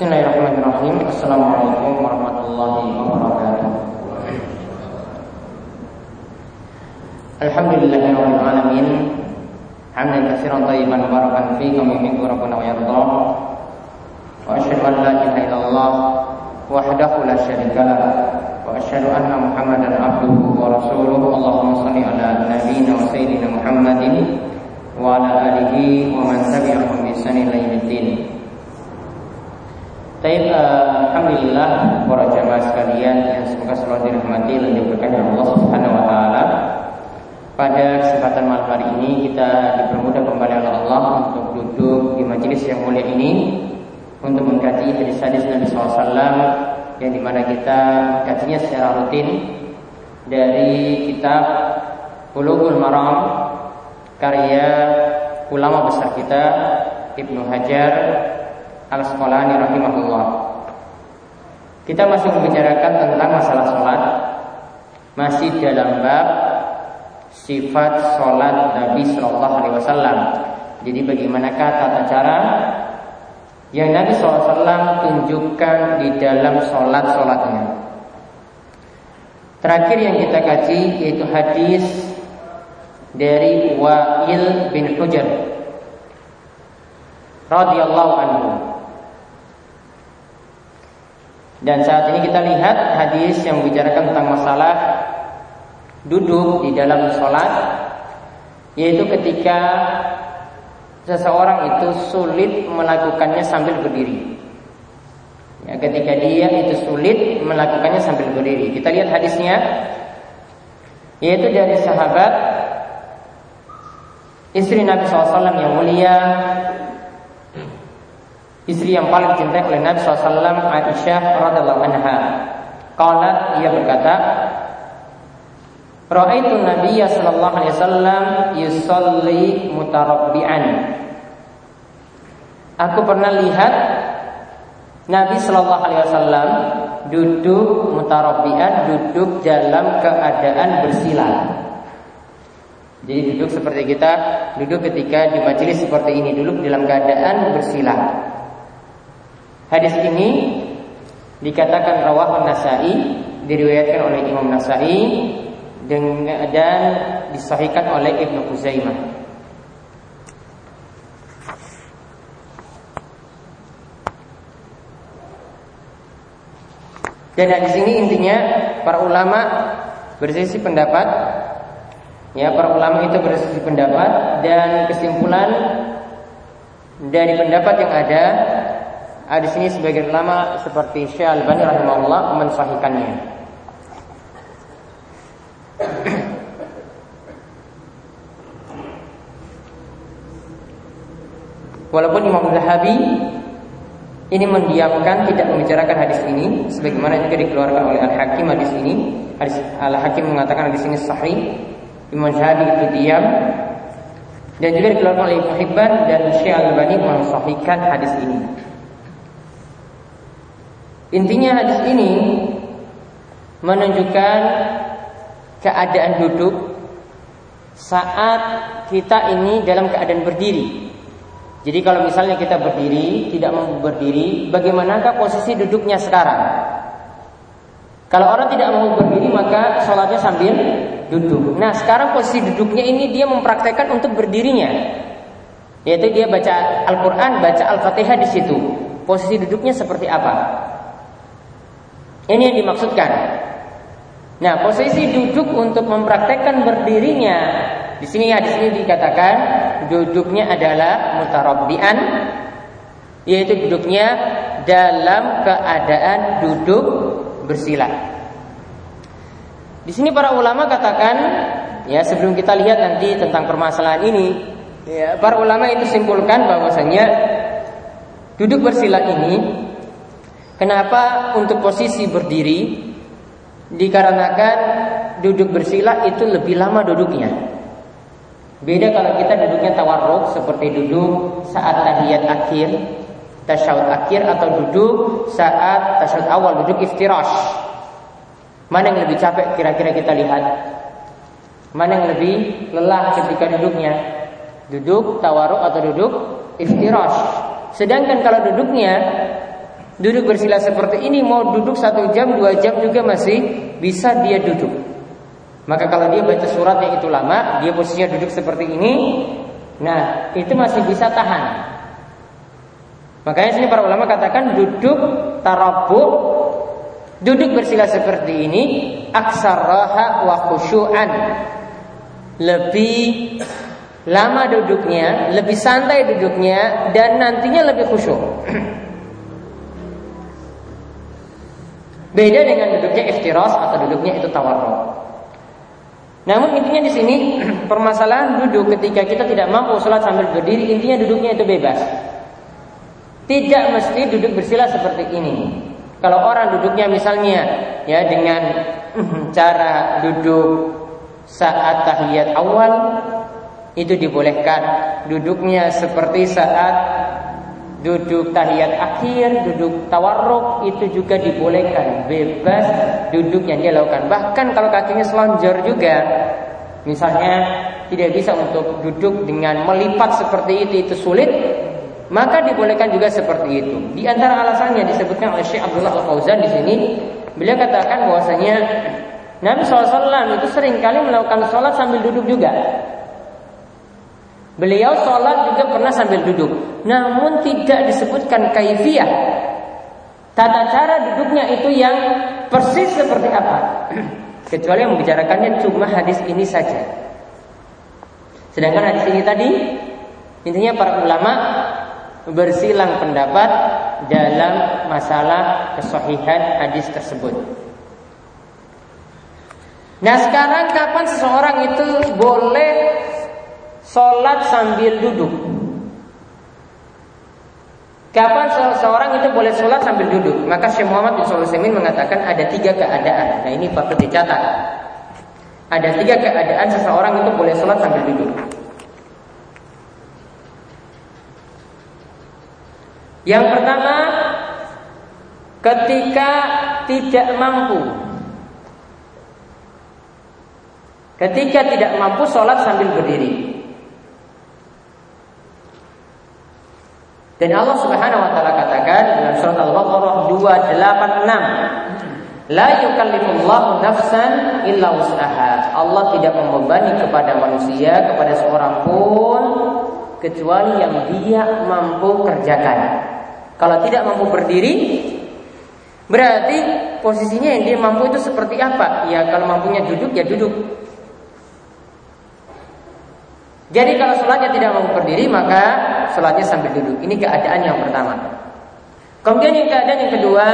Bismillahirrahmanirrahim Assalamualaikum warahmatullahi wabarakatuh Alhamdulillahirrahmanirrahim Hamdan kasiran tayyiban barakan fi Kami minggu rabbana wa yardah Wa ashadu an la ilaha illallah Wahdahu la syarika lah Wa ashadu anna muhammadan abduhu wa rasuluh Allahumma salli ala nabiyina wa sayyidina muhammadin Wa ala alihi wa man tabi'ahum bi sanin Taib, uh, Alhamdulillah para jamaah sekalian yang semoga selalu dirahmati dan diberkahi Allah Subhanahu Wa Taala. Pada kesempatan malam hari ini kita dipermudah kembali oleh Allah untuk duduk di majelis yang mulia ini untuk mengkaji hadis-hadis Nabi SAW yang di mana kita mengkajinya secara rutin dari kitab Bulughul Maram karya ulama besar kita Ibnu Hajar Al-Asqalani rahimahullah. Kita masih membicarakan tentang masalah sholat. Masih dalam bab Sifat sholat Nabi Shallallahu Alaihi Wasallam. Jadi bagaimanakah tata cara Yang Nabi SAW tunjukkan di dalam sholat-sholatnya Terakhir yang kita kaji yaitu hadis dari Wa'il bin Hujar radhiyallahu anhu dan saat ini kita lihat hadis yang membicarakan tentang masalah duduk di dalam sholat, yaitu ketika seseorang itu sulit melakukannya sambil berdiri. Ya, ketika dia itu sulit melakukannya sambil berdiri. Kita lihat hadisnya, yaitu dari sahabat istri Nabi SAW yang mulia istri yang paling cintai oleh Nabi SAW Aisyah radhiallahu anha. Qalat ia berkata, Ra'aitu Nabiya sallallahu alaihi wasallam yusalli mutarabbi'an. Aku pernah lihat Nabi sallallahu alaihi wasallam duduk mutarabbi'an, duduk dalam keadaan bersila. Jadi duduk seperti kita duduk ketika di majelis seperti ini, duduk dalam keadaan bersila. Hadis ini dikatakan rawah Nasai diriwayatkan oleh Imam Nasai dan disahihkan oleh Ibnu Khuzaimah. Dan hadis ini intinya para ulama bersisi pendapat ya para ulama itu bersisi pendapat dan kesimpulan dari pendapat yang ada ada di sini sebagian ulama seperti Syekh Al-Albani rahimahullah mensahihkannya. Walaupun Imam Zahabi ini mendiamkan tidak membicarakan hadis ini sebagaimana juga dikeluarkan oleh Al-Hakim hadis ini. Al-Hakim mengatakan hadis ini sahih. Imam Zahabi itu diam dan juga dikeluarkan oleh Ibnu Hibban dan Syekh Al-Albani mensahihkan hadis ini. Intinya hadis ini menunjukkan keadaan duduk saat kita ini dalam keadaan berdiri. Jadi kalau misalnya kita berdiri, tidak mau berdiri, bagaimanakah posisi duduknya sekarang? Kalau orang tidak mau berdiri maka sholatnya sambil duduk. Nah sekarang posisi duduknya ini dia mempraktekkan untuk berdirinya, yaitu dia baca Al-Quran, baca Al-Fatihah di situ. Posisi duduknya seperti apa? Ini yang dimaksudkan. Nah, posisi duduk untuk mempraktekkan berdirinya di sini ya di sini dikatakan duduknya adalah mutarabbian yaitu duduknya dalam keadaan duduk bersila. Di sini para ulama katakan ya sebelum kita lihat nanti tentang permasalahan ini ya para ulama itu simpulkan bahwasanya duduk bersila ini Kenapa untuk posisi berdiri dikarenakan duduk bersila itu lebih lama duduknya. Beda kalau kita duduknya tawarruk seperti duduk saat tahiyat akhir, tasyahud akhir atau duduk saat tasyahud awal, duduk iftirash. Mana yang lebih capek kira-kira kita lihat? Mana yang lebih lelah ketika duduknya? Duduk tawarruk atau duduk iftirash. Sedangkan kalau duduknya duduk bersila seperti ini mau duduk satu jam dua jam juga masih bisa dia duduk. Maka kalau dia baca surat yang itu lama, dia posisinya duduk seperti ini, nah itu masih bisa tahan. Makanya sini para ulama katakan duduk tarabu duduk bersila seperti ini aksaraha wa khusyu'an lebih lama duduknya, lebih santai duduknya dan nantinya lebih khusyuk. Beda dengan duduknya iftiras atau duduknya itu tawarruk. Namun intinya di sini permasalahan duduk ketika kita tidak mampu sholat sambil berdiri intinya duduknya itu bebas. Tidak mesti duduk bersila seperti ini. Kalau orang duduknya misalnya ya dengan cara duduk saat tahiyat awal itu dibolehkan. Duduknya seperti saat duduk tahiyat akhir, duduk tawarruk itu juga dibolehkan. Bebas duduk yang dia lakukan. Bahkan kalau kakinya selonjor juga misalnya tidak bisa untuk duduk dengan melipat seperti itu itu sulit maka dibolehkan juga seperti itu. Di antara alasannya disebutkan oleh Syekh Abdullah Al Fauzan di sini, beliau katakan bahwasanya Nabi SAW itu sering kali melakukan sholat sambil duduk juga. Beliau sholat juga pernah sambil duduk, namun tidak disebutkan kaifiyah. Tata cara duduknya itu yang persis seperti apa? Kecuali yang membicarakannya cuma hadis ini saja. Sedangkan hadis ini tadi intinya para ulama bersilang pendapat dalam masalah kesohihan hadis tersebut. Nah sekarang kapan seseorang itu boleh sholat sambil duduk? Kapan seseorang itu boleh sholat sambil duduk? Maka Syekh Muhammad bin Sulaiman mengatakan ada tiga keadaan. Nah ini patut dicatat. Ada tiga keadaan seseorang itu boleh sholat sambil duduk. Yang pertama, ketika tidak mampu. Ketika tidak mampu sholat sambil berdiri. Dan Allah Subhanahu wa taala katakan dalam surat Al-Baqarah 286, La yukallifullahu nafsan illa wus'aha. Allah tidak membebani kepada manusia, kepada seorang pun kecuali yang dia mampu kerjakan. Kalau tidak mampu berdiri, berarti posisinya yang dia mampu itu seperti apa? Ya kalau mampunya duduk ya duduk. Jadi kalau sholatnya tidak mampu berdiri maka sholatnya sambil duduk. Ini keadaan yang pertama. Kemudian yang keadaan yang kedua,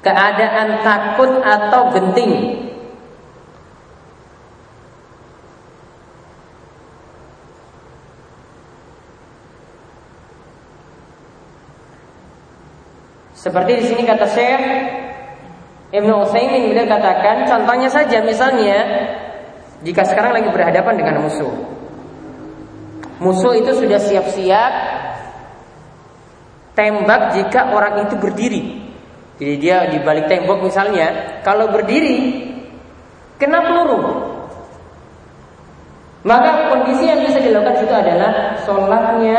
keadaan takut atau genting. Seperti di sini kata Syekh Ibnu Utsaimin beliau katakan contohnya saja misalnya jika sekarang lagi berhadapan dengan musuh. Musuh itu sudah siap-siap tembak jika orang itu berdiri. Jadi dia di balik tembok misalnya, kalau berdiri kena peluru. Maka kondisi yang bisa dilakukan itu adalah sholatnya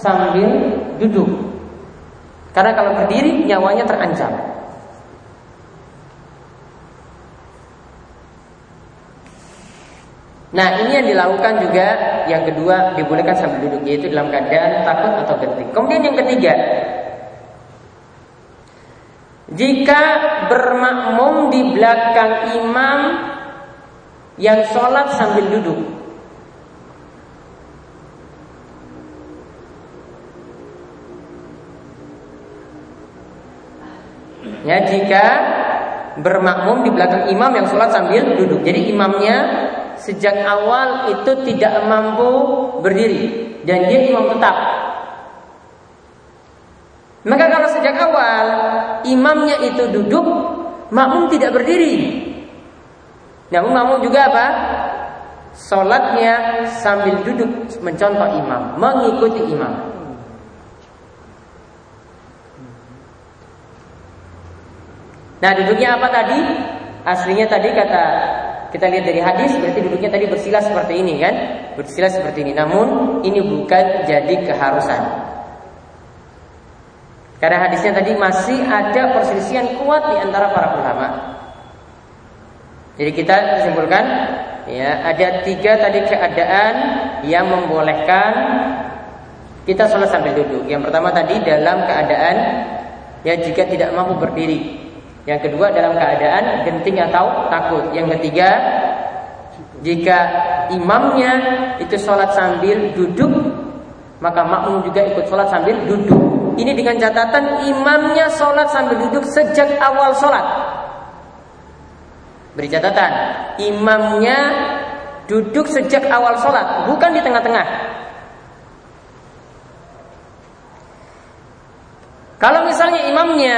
sambil duduk. Karena kalau berdiri nyawanya terancam. Nah ini yang dilakukan juga yang kedua dibolehkan sambil duduk yaitu dalam keadaan takut atau genting. Kemudian yang ketiga, jika bermakmum di belakang imam yang sholat sambil duduk, Ya, jika bermakmum di belakang imam yang sholat sambil duduk. Jadi imamnya sejak awal itu tidak mampu berdiri dan dia imam tetap. Maka kalau sejak awal imamnya itu duduk, makmum tidak berdiri. Namun makmum juga apa? Sholatnya sambil duduk mencontoh imam, mengikuti imam. Nah duduknya apa tadi? Aslinya tadi kata kita lihat dari hadis berarti duduknya tadi bersila seperti ini kan? Bersila seperti ini. Namun ini bukan jadi keharusan. Karena hadisnya tadi masih ada perselisihan kuat di antara para ulama. Jadi kita simpulkan ya ada tiga tadi keadaan yang membolehkan kita sholat sambil duduk. Yang pertama tadi dalam keadaan ya jika tidak mampu berdiri. Yang kedua dalam keadaan genting atau takut. Yang ketiga jika imamnya itu sholat sambil duduk maka makmum juga ikut sholat sambil duduk. Ini dengan catatan imamnya sholat sambil duduk sejak awal sholat. Beri catatan, imamnya duduk sejak awal sholat, bukan di tengah-tengah. Kalau misalnya imamnya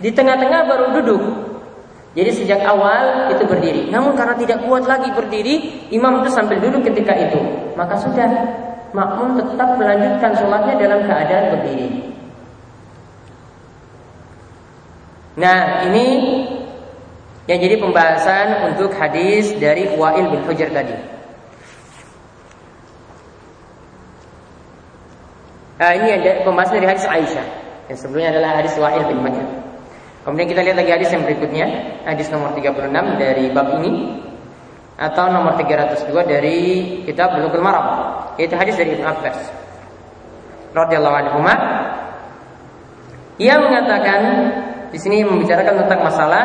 di tengah-tengah baru duduk, jadi sejak awal itu berdiri. Namun karena tidak kuat lagi berdiri, imam itu sambil duduk ketika itu, maka sudah makmum tetap melanjutkan sholatnya dalam keadaan berdiri. Nah, ini yang jadi pembahasan untuk hadis dari Wa'il bin Hujr tadi. Nah, ini ada pembahasan dari hadis Aisyah. Yang sebelumnya adalah hadis Wa'il bin Hujr. Kemudian kita lihat lagi hadis yang berikutnya, hadis nomor 36 dari bab ini. Atau nomor 302 dari kitab Bulughul Maram. Yaitu hadis dari Ibnu Abbas. Radhiyallahu anhu ia mengatakan di sini membicarakan tentang masalah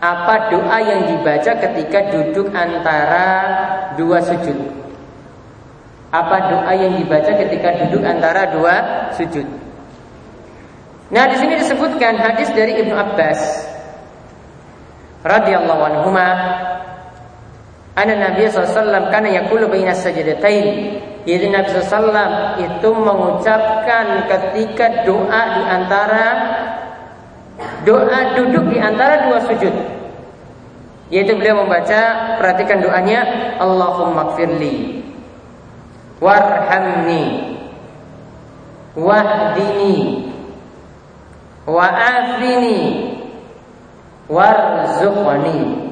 apa doa yang dibaca ketika duduk antara dua sujud. Apa doa yang dibaca ketika duduk antara dua sujud Nah di sini disebutkan hadis dari Ibnu Abbas radhiyallahu anhu Anna Nabi SAW karena yakulu baina sajadatain. Jadi Nabi SAW itu mengucapkan ketika doa di antara doa duduk di antara dua sujud. Yaitu beliau membaca, perhatikan doanya, Allahumma gfirli warhamni wahdini wa'afini warzuqni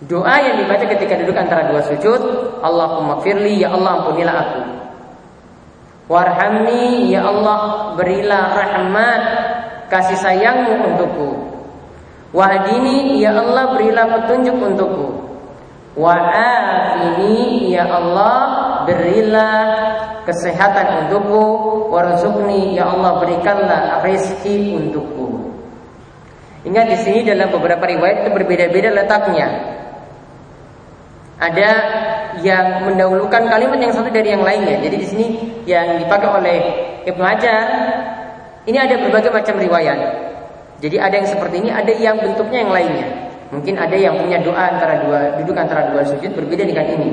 Doa yang dibaca ketika duduk antara dua sujud, Allahumma firli, ya Allah ampunilah aku. Warhamni, ya Allah berilah rahmat, kasih sayangmu untukku. Wahdini, ya Allah berilah petunjuk untukku. Wa'afini, ya Allah berilah kesehatan untukku. Warzuqni, ya Allah berikanlah rezeki untukku. Ingat di sini dalam beberapa riwayat itu berbeda-beda letaknya. Ada yang mendahulukan kalimat yang satu dari yang lainnya. Jadi di sini yang dipakai oleh Ibnu Hajar ini ada berbagai macam riwayat. Jadi ada yang seperti ini, ada yang bentuknya yang lainnya. Mungkin ada yang punya doa antara dua duduk antara dua sujud berbeda dengan ini.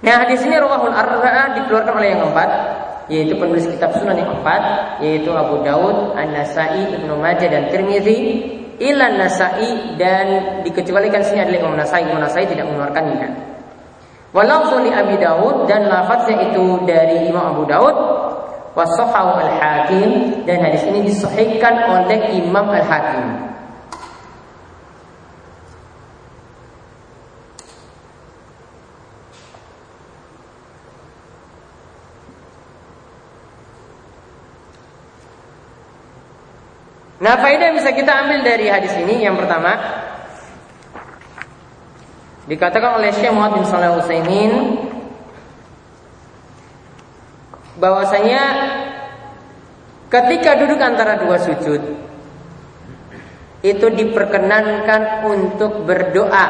Nah di sini Rawahul Arba'a dikeluarkan oleh yang keempat yaitu penulis kitab Sunan yang keempat yaitu Abu Daud, An-Nasai, Ibnu Majah dan Tirmizi ilan Nasai dan dikecualikan sini adalah Imam Nasai. Imam Nasai tidak mengeluarkannya. Walau li Abi Daud dan lafaznya itu dari Imam Abu Daud wasohaw al Hakim dan hadis ini disahihkan oleh Imam al Nah, faedah yang bisa kita ambil dari hadis ini yang pertama dikatakan oleh Syekh Muhammad bin Shalih Utsaimin bahwasanya ketika duduk antara dua sujud itu diperkenankan untuk berdoa.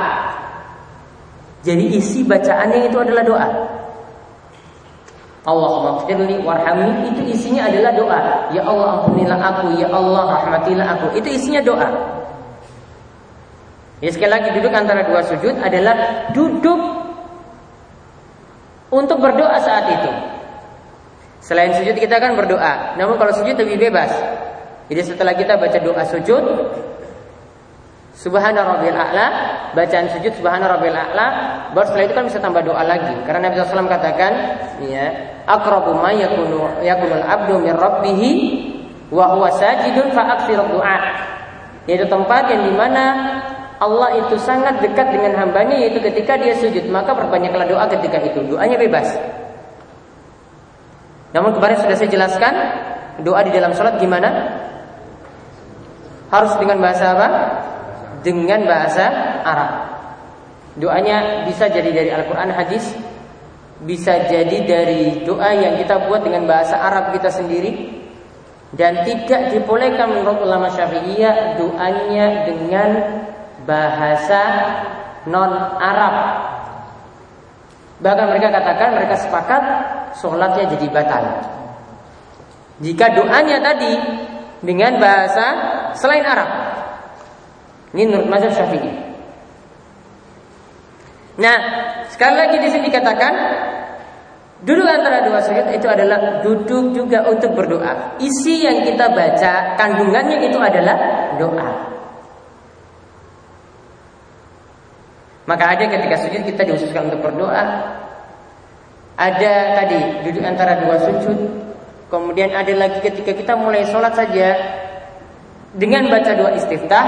Jadi isi bacaannya itu adalah doa. Allah firli warhamni itu isinya adalah doa. Ya Allah ampunilah aku, ya Allah rahmatilah aku. Itu isinya doa. Ya sekali lagi duduk antara dua sujud adalah duduk untuk berdoa saat itu. Selain sujud kita kan berdoa. Namun kalau sujud lebih bebas. Jadi setelah kita baca doa sujud, Subhana rabbil a'la, bacaan sujud subhana rabbil a'la, baru setelah itu kan bisa tambah doa lagi. Karena Nabi SAW katakan, ya, akrabu ma yakunu yakunul abdu min rabbih wa huwa sajidun fa aktsir du'a. Yaitu tempat yang di mana Allah itu sangat dekat dengan hambanya yaitu ketika dia sujud maka perbanyaklah doa ketika itu doanya bebas namun kemarin sudah saya jelaskan doa di dalam sholat gimana harus dengan bahasa apa dengan bahasa Arab doanya bisa jadi dari Al-Quran hadis bisa jadi dari doa yang kita buat dengan bahasa Arab kita sendiri dan tidak dibolehkan menurut ulama Syafi'iyah doanya dengan bahasa non Arab. Bahkan mereka katakan mereka sepakat sholatnya jadi batal. Jika doanya tadi dengan bahasa selain Arab. Ini menurut mazhab Syafi'i. Nah, sekali lagi di sini dikatakan duduk antara dua sujud itu adalah duduk juga untuk berdoa. Isi yang kita baca kandungannya itu adalah doa. Maka ada ketika sujud kita diususkan untuk berdoa. Ada tadi duduk antara dua sujud. Kemudian ada lagi ketika kita mulai sholat saja dengan baca doa istiftah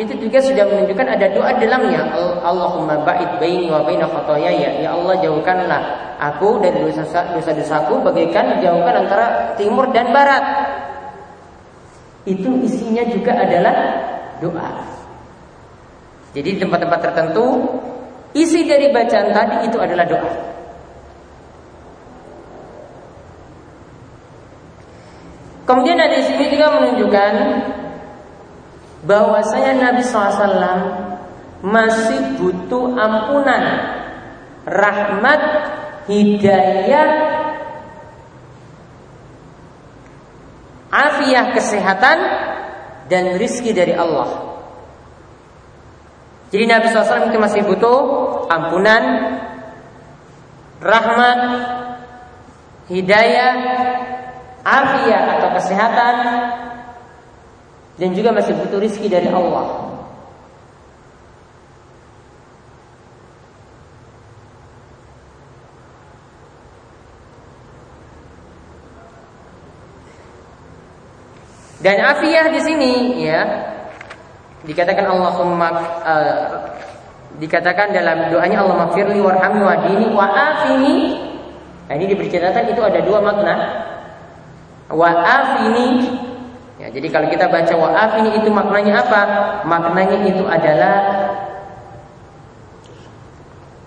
itu juga sudah menunjukkan ada doa dalamnya Allahumma ba'id baini wa baina khotoyaya ya Allah jauhkanlah aku dari dosa-dosaku bagaikan jauhkan antara timur dan barat. Itu isinya juga adalah doa. Jadi di tempat-tempat tertentu isi dari bacaan tadi itu adalah doa. Kemudian ada di sini juga menunjukkan bahwasanya Nabi SAW masih butuh ampunan, rahmat, hidayah, afiah kesehatan dan rizki dari Allah. Jadi Nabi SAW masih butuh ampunan, rahmat, hidayah, afiat atau kesehatan, dan juga masih butuh rizki dari Allah. Dan afiah di sini ya Dikatakan Allahumma uh, dikatakan dalam doanya Allah mafirli warhamni wadini wa afini. Nah, ini diberi catatan itu ada dua makna. Wa afini. Ya, jadi kalau kita baca wa afini itu maknanya apa? Maknanya itu adalah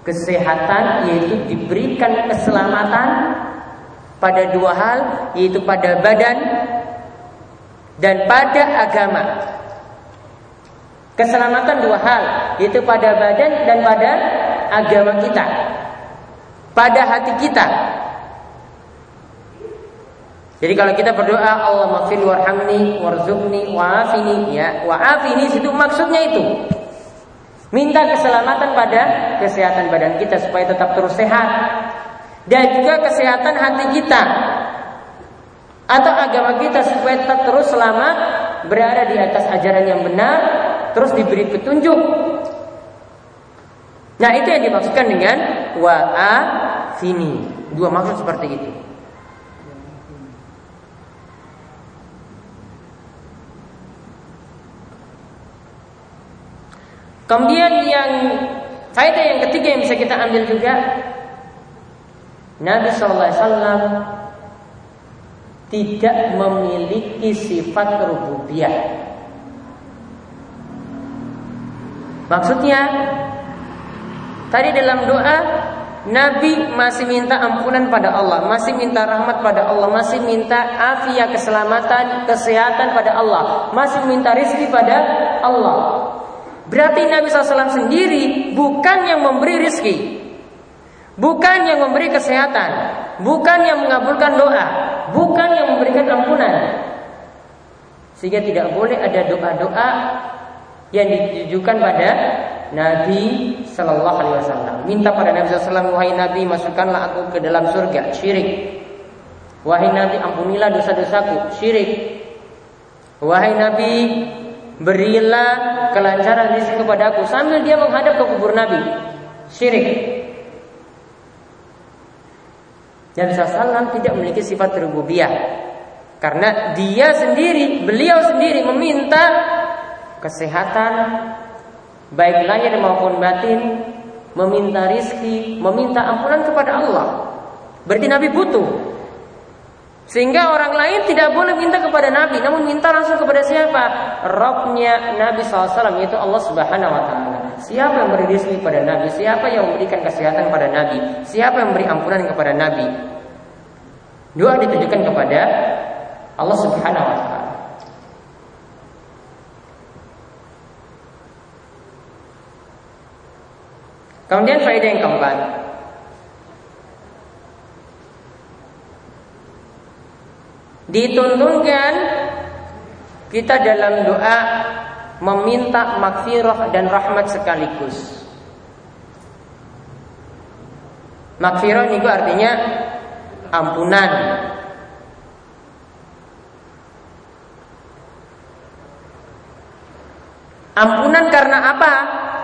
kesehatan yaitu diberikan keselamatan pada dua hal yaitu pada badan dan pada agama. Keselamatan dua hal, yaitu pada badan dan pada agama kita. Pada hati kita. Jadi kalau kita berdoa Allah maafin warhamni warzuqni wa'afini ya wa'afini itu maksudnya itu. Minta keselamatan pada kesehatan badan kita supaya tetap terus sehat dan juga kesehatan hati kita atau agama kita supaya tetap terus selamat berada di atas ajaran yang benar terus diberi petunjuk. Nah, itu yang dimaksudkan dengan wa'afini. Dua maksud seperti itu. Kemudian yang faedah yang ketiga yang bisa kita ambil juga Nabi Shallallahu Alaihi Wasallam tidak memiliki sifat rububiyah. Maksudnya tadi dalam doa Nabi masih minta ampunan pada Allah, masih minta rahmat pada Allah, masih minta afiat keselamatan, kesehatan pada Allah, masih minta rizki pada Allah. Berarti Nabi SAW sendiri bukan yang memberi rizki, bukan yang memberi kesehatan, bukan yang mengabulkan doa, bukan yang memberikan ampunan. Sehingga tidak boleh ada doa-doa yang ditujukan pada Nabi Shallallahu Alaihi Wasallam. Minta pada Nabi Sallallahu wahai Nabi masukkanlah aku ke dalam surga. Syirik. Wahai Nabi ampunilah dosa-dosaku. Syirik. Wahai Nabi berilah kelancaran rezeki kepada aku sambil dia menghadap ke kubur Nabi. Syirik. Nabi SAW tidak memiliki sifat rububiyah karena dia sendiri, beliau sendiri meminta kesehatan baik lahir maupun batin, meminta rizki, meminta ampunan kepada Allah. Berarti Nabi butuh. Sehingga orang lain tidak boleh minta kepada Nabi, namun minta langsung kepada siapa? Robnya Nabi SAW yaitu Allah Subhanahu Wa Taala. Siapa yang beri rizki kepada Nabi? Siapa yang memberikan kesehatan kepada Nabi? Siapa yang memberi ampunan kepada Nabi? Doa ditujukan kepada Allah Subhanahu Wa Taala. Kemudian faedah yang keempat Dituntunkan kita dalam doa meminta makfirah dan rahmat sekaligus. Makfirah ini artinya ampunan. Ampunan karena apa?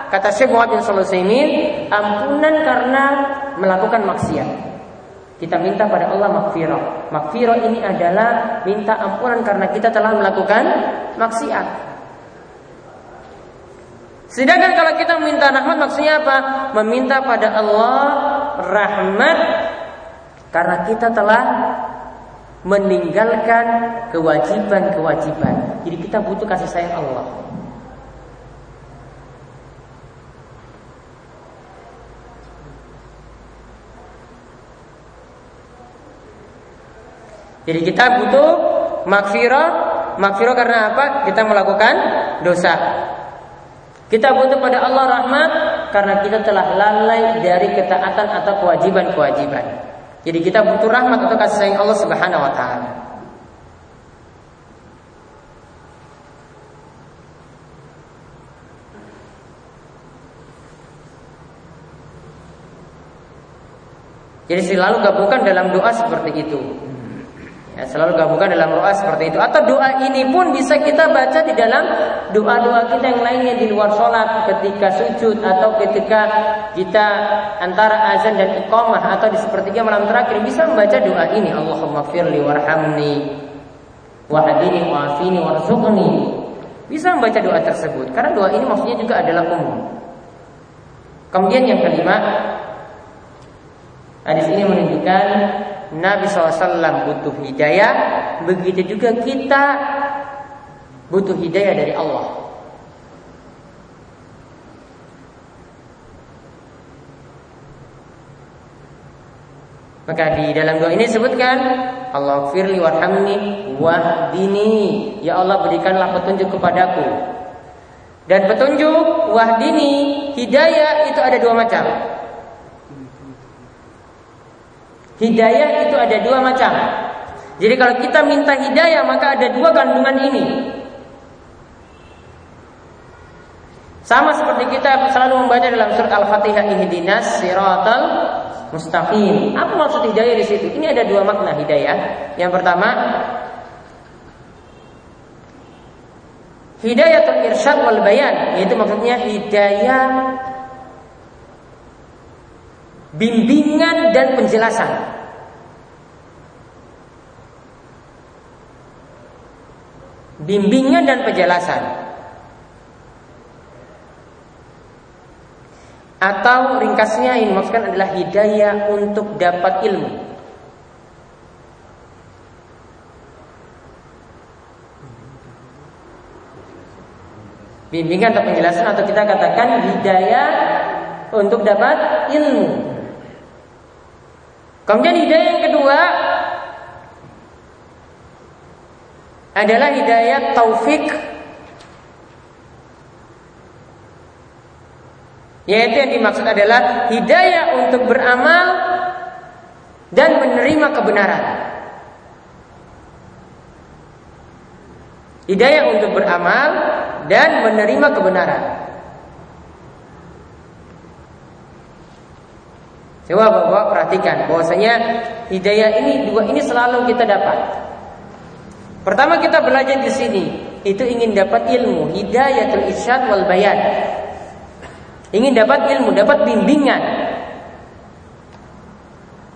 Kata Syekh Muhammad bin Sulaiman, ampunan karena melakukan maksiat. Kita minta pada Allah makfirah. Makfirah ini adalah minta ampunan karena kita telah melakukan maksiat. Sedangkan kalau kita meminta rahmat maksudnya apa? Meminta pada Allah rahmat karena kita telah meninggalkan kewajiban-kewajiban. Jadi kita butuh kasih sayang Allah. Jadi kita butuh makfirah, makfirah karena apa? Kita melakukan dosa. Kita butuh pada Allah rahmat karena kita telah lalai dari ketaatan atau kewajiban-kewajiban. Jadi kita butuh rahmat atau kasih sayang Allah Subhanahu wa taala. Jadi selalu gabungkan dalam doa seperti itu. Ya, selalu gabungkan dalam doa seperti itu. Atau doa ini pun bisa kita baca di dalam doa-doa kita yang lainnya di luar sholat, ketika sujud atau ketika kita antara azan dan iqamah atau di sepertiga malam terakhir bisa membaca doa ini. Allahumma firli warhamni wahdini wa'afini warzuqni. Bisa membaca doa tersebut karena doa ini maksudnya juga adalah umum. Kemudian yang kelima, hadis ini menunjukkan Nabi SAW butuh hidayah, begitu juga kita butuh hidayah dari Allah. Maka di dalam doa ini sebutkan Allah firli warhamni wahdini. Ya Allah berikanlah petunjuk kepadaku. Dan petunjuk wahdini Hidayah itu ada dua macam Hidayah itu ada dua macam. Jadi kalau kita minta hidayah maka ada dua kandungan ini. Sama seperti kita selalu membaca dalam surat Al-Fatihah ihdinas siratal mustaqim. Apa maksud hidayah di situ? Ini ada dua makna hidayah. Yang pertama Hidayatul irsyad wal bayan, yaitu maksudnya hidayah bimbingan dan penjelasan. Bimbingan dan penjelasan. Atau ringkasnya ini maksudkan adalah hidayah untuk dapat ilmu. Bimbingan atau penjelasan atau kita katakan hidayah untuk dapat ilmu. Kemudian hidayah yang kedua adalah hidayah taufik yaitu yang dimaksud adalah hidayah untuk beramal dan menerima kebenaran. Hidayah untuk beramal dan menerima kebenaran. Coba Bapak perhatikan bahwasanya hidayah ini dua ini selalu kita dapat. Pertama kita belajar di sini itu ingin dapat ilmu, hidayatul irsyad wal bayan. Ingin dapat ilmu, dapat bimbingan.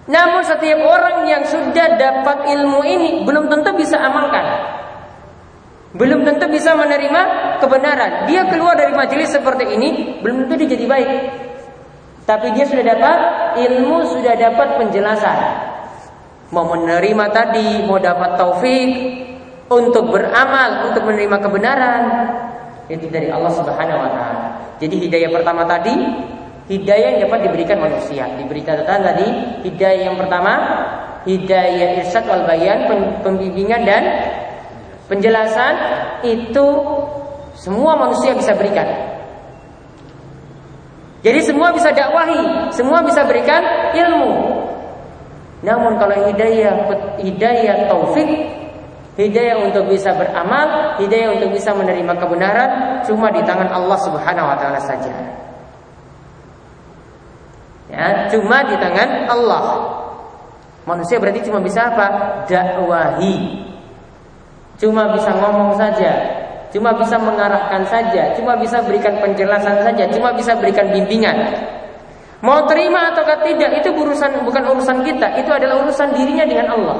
Namun setiap orang yang sudah dapat ilmu ini belum tentu bisa amalkan. belum tentu bisa menerima kebenaran. Dia keluar dari majelis seperti ini, belum tentu dia jadi baik. Tapi dia sudah dapat ilmu, sudah dapat penjelasan. Mau menerima tadi, mau dapat taufik untuk beramal, untuk menerima kebenaran, itu dari Allah Subhanahu wa taala. Jadi hidayah pertama tadi hidayah yang dapat diberikan manusia. Diberitakan tadi hidayah yang pertama hidayah irsyad wal bayan, pembimbingan dan penjelasan itu semua manusia bisa berikan. Jadi semua bisa dakwahi, semua bisa berikan ilmu. Namun kalau hidayah hidayah taufik, hidayah untuk bisa beramal, hidayah untuk bisa menerima kebenaran cuma di tangan Allah Subhanahu wa taala saja. Ya, cuma di tangan Allah. Manusia berarti cuma bisa apa? Dakwahi. Cuma bisa ngomong saja, cuma bisa mengarahkan saja, cuma bisa berikan penjelasan saja, cuma bisa berikan bimbingan. Mau terima atau tidak itu urusan bukan urusan kita, itu adalah urusan dirinya dengan Allah.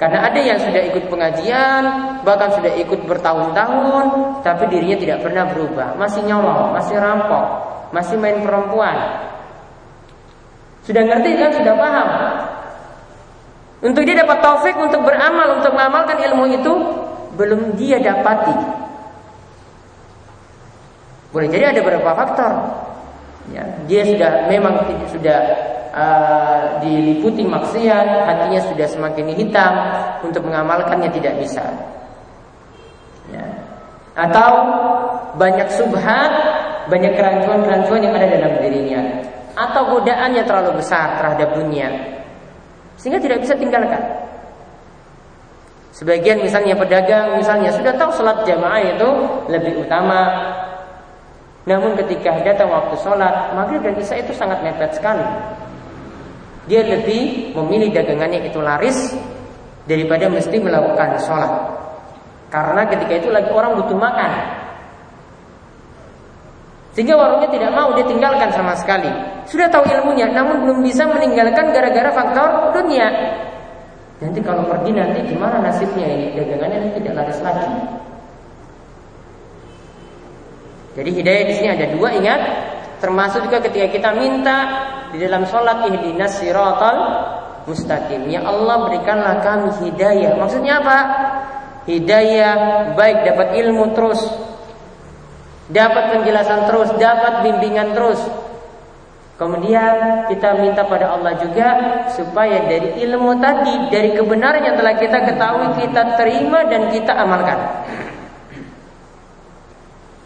Karena ada yang sudah ikut pengajian, bahkan sudah ikut bertahun-tahun, tapi dirinya tidak pernah berubah, masih nyolong, masih rampok, masih main perempuan. Sudah ngerti kan, sudah paham. Untuk dia dapat taufik untuk beramal, untuk mengamalkan ilmu itu belum dia dapati. Boleh jadi ada beberapa faktor. Ya, dia sudah memang sudah uh, diliputi maksiat, hatinya sudah semakin hitam untuk mengamalkannya tidak bisa. Ya. Atau banyak subhat, banyak kerancuan-kerancuan yang ada dalam dirinya, atau godaannya terlalu besar terhadap dunia sehingga tidak bisa tinggalkan. Sebagian misalnya pedagang misalnya sudah tahu sholat jamaah itu lebih utama. Namun ketika datang waktu sholat maghrib dan isya itu sangat mepet sekali. Dia lebih memilih dagangannya itu laris daripada mesti melakukan sholat. Karena ketika itu lagi orang butuh makan. Sehingga warungnya tidak mau dia tinggalkan sama sekali. Sudah tahu ilmunya, namun belum bisa meninggalkan gara-gara faktor dunia. Nanti kalau pergi nanti gimana nasibnya ini? Dagangannya tidak laris lagi. Jadi hidayah di sini ada dua ingat, termasuk juga ketika kita minta di dalam sholat ihdinas siratal mustaqim. Ya Allah berikanlah kami hidayah. Maksudnya apa? Hidayah baik dapat ilmu terus, dapat penjelasan terus, dapat bimbingan terus, Kemudian kita minta pada Allah juga supaya dari ilmu tadi, dari kebenaran yang telah kita ketahui, kita terima dan kita amalkan.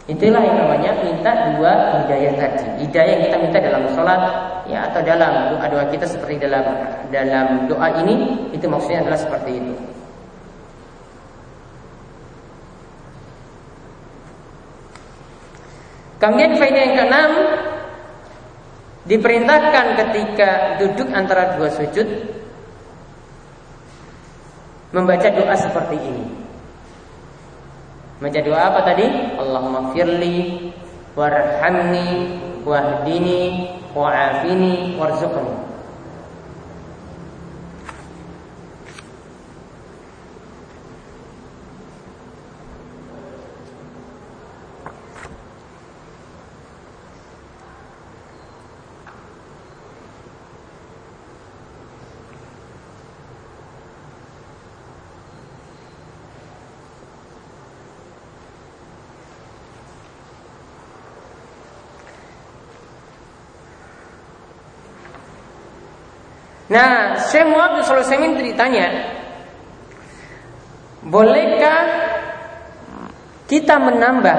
Itulah yang namanya minta dua hidayah tadi. Hidayah yang kita minta dalam sholat ya atau dalam doa doa kita seperti dalam dalam doa ini itu maksudnya adalah seperti itu. Kemudian faedah yang keenam Diperintahkan ketika duduk antara dua sujud membaca doa seperti ini. Membaca doa apa tadi? Allahumma firli warhamni wahdini wa'afini warzuqni. Nah, Syekh Muhammad Sulaiman ditanya, bolehkah kita menambah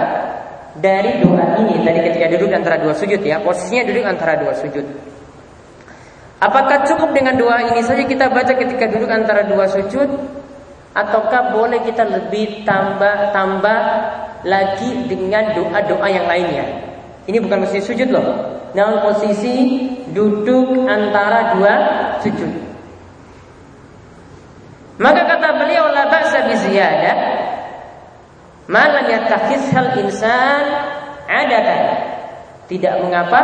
dari doa ini tadi ketika duduk antara dua sujud ya, posisinya duduk antara dua sujud. Apakah cukup dengan doa ini saja kita baca ketika duduk antara dua sujud ataukah boleh kita lebih tambah tambah lagi dengan doa-doa yang lainnya? Ini bukan mesti sujud loh. Dalam posisi duduk antara dua sujud. Maka kata beliau la ba'sa bi ziyadah ma lam hal insan adatan. Tidak mengapa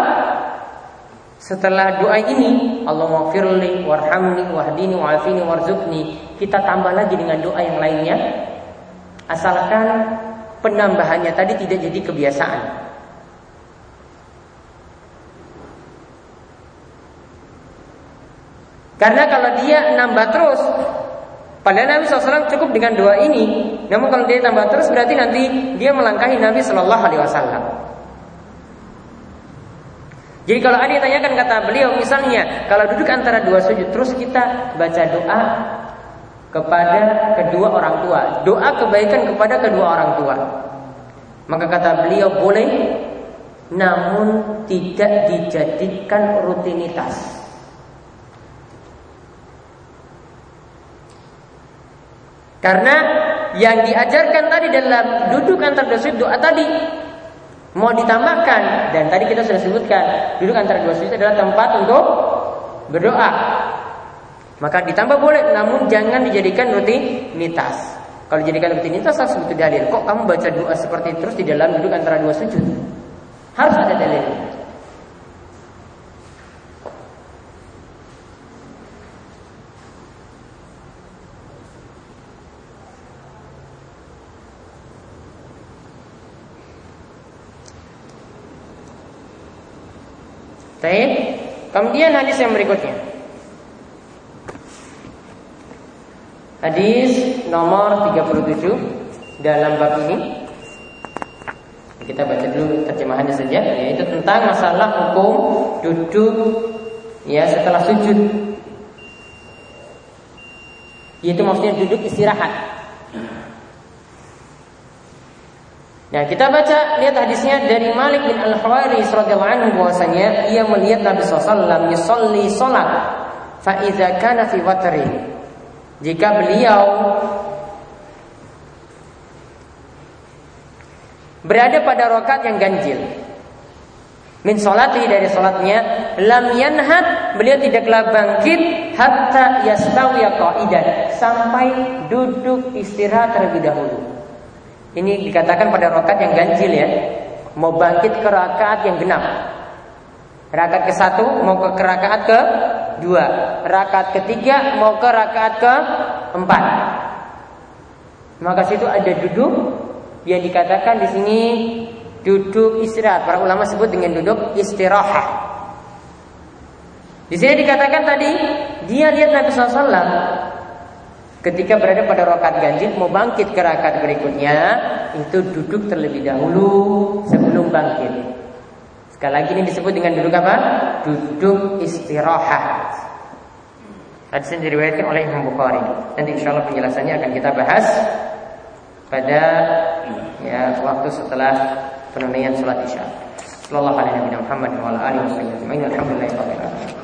setelah doa ini Allah maghfirli warhamni wahdini wa'afini warzuqni kita tambah lagi dengan doa yang lainnya. Asalkan penambahannya tadi tidak jadi kebiasaan. Karena kalau dia nambah terus, padahal Nabi SAW cukup dengan doa ini. Namun kalau dia tambah terus berarti nanti dia melangkahi Nabi Shallallahu Alaihi Wasallam. Jadi kalau ada yang tanyakan kata beliau misalnya kalau duduk antara dua sujud terus kita baca doa kepada kedua orang tua, doa kebaikan kepada kedua orang tua. Maka kata beliau boleh namun tidak dijadikan rutinitas. Karena yang diajarkan tadi dalam duduk antara dua sujud doa tadi mau ditambahkan dan tadi kita sudah sebutkan duduk antara dua sujud adalah tempat untuk berdoa. Maka ditambah boleh namun jangan dijadikan rutinitas. Kalau dijadikan rutinitas harus butuh dalil. Kok kamu baca doa seperti itu terus di dalam duduk antara dua sujud? Harus ada dalil. Baik. Kemudian hadis yang berikutnya. Hadis nomor 37 dalam bab ini. Kita baca dulu terjemahannya saja yaitu tentang masalah hukum duduk ya setelah sujud. Yaitu maksudnya duduk istirahat. Nah, kita baca lihat hadisnya dari Malik bin Al-Hawaris radhiyallahu anhu bahwasanya ia melihat Nabi SAW yusolli salat fa idza kana fi watri. Jika beliau berada pada rokat yang ganjil min solati dari solatnya lam yanhat beliau tidaklah bangkit hatta yastawiya qa'idan sampai duduk istirahat terlebih dahulu ini dikatakan pada rokat yang ganjil ya. Mau bangkit ke rakaat yang genap. Rakaat ke satu mau ke rakaat ke dua. Rakaat ketiga mau ke rakaat ke empat. Maka situ ada duduk yang dikatakan di sini duduk istirahat. Para ulama sebut dengan duduk istirahat. Di sini dikatakan tadi dia lihat Nabi SAW Ketika berada pada rokat ganjil mau bangkit ke rakaat berikutnya itu duduk terlebih dahulu sebelum bangkit. Sekali lagi ini disebut dengan duduk apa? Duduk istirahat. Hadis ini diriwayatkan oleh Imam Bukhari. Nanti insya Allah penjelasannya akan kita bahas pada ya waktu setelah penunaian sholat isya. Sallallahu alaihi wa sallam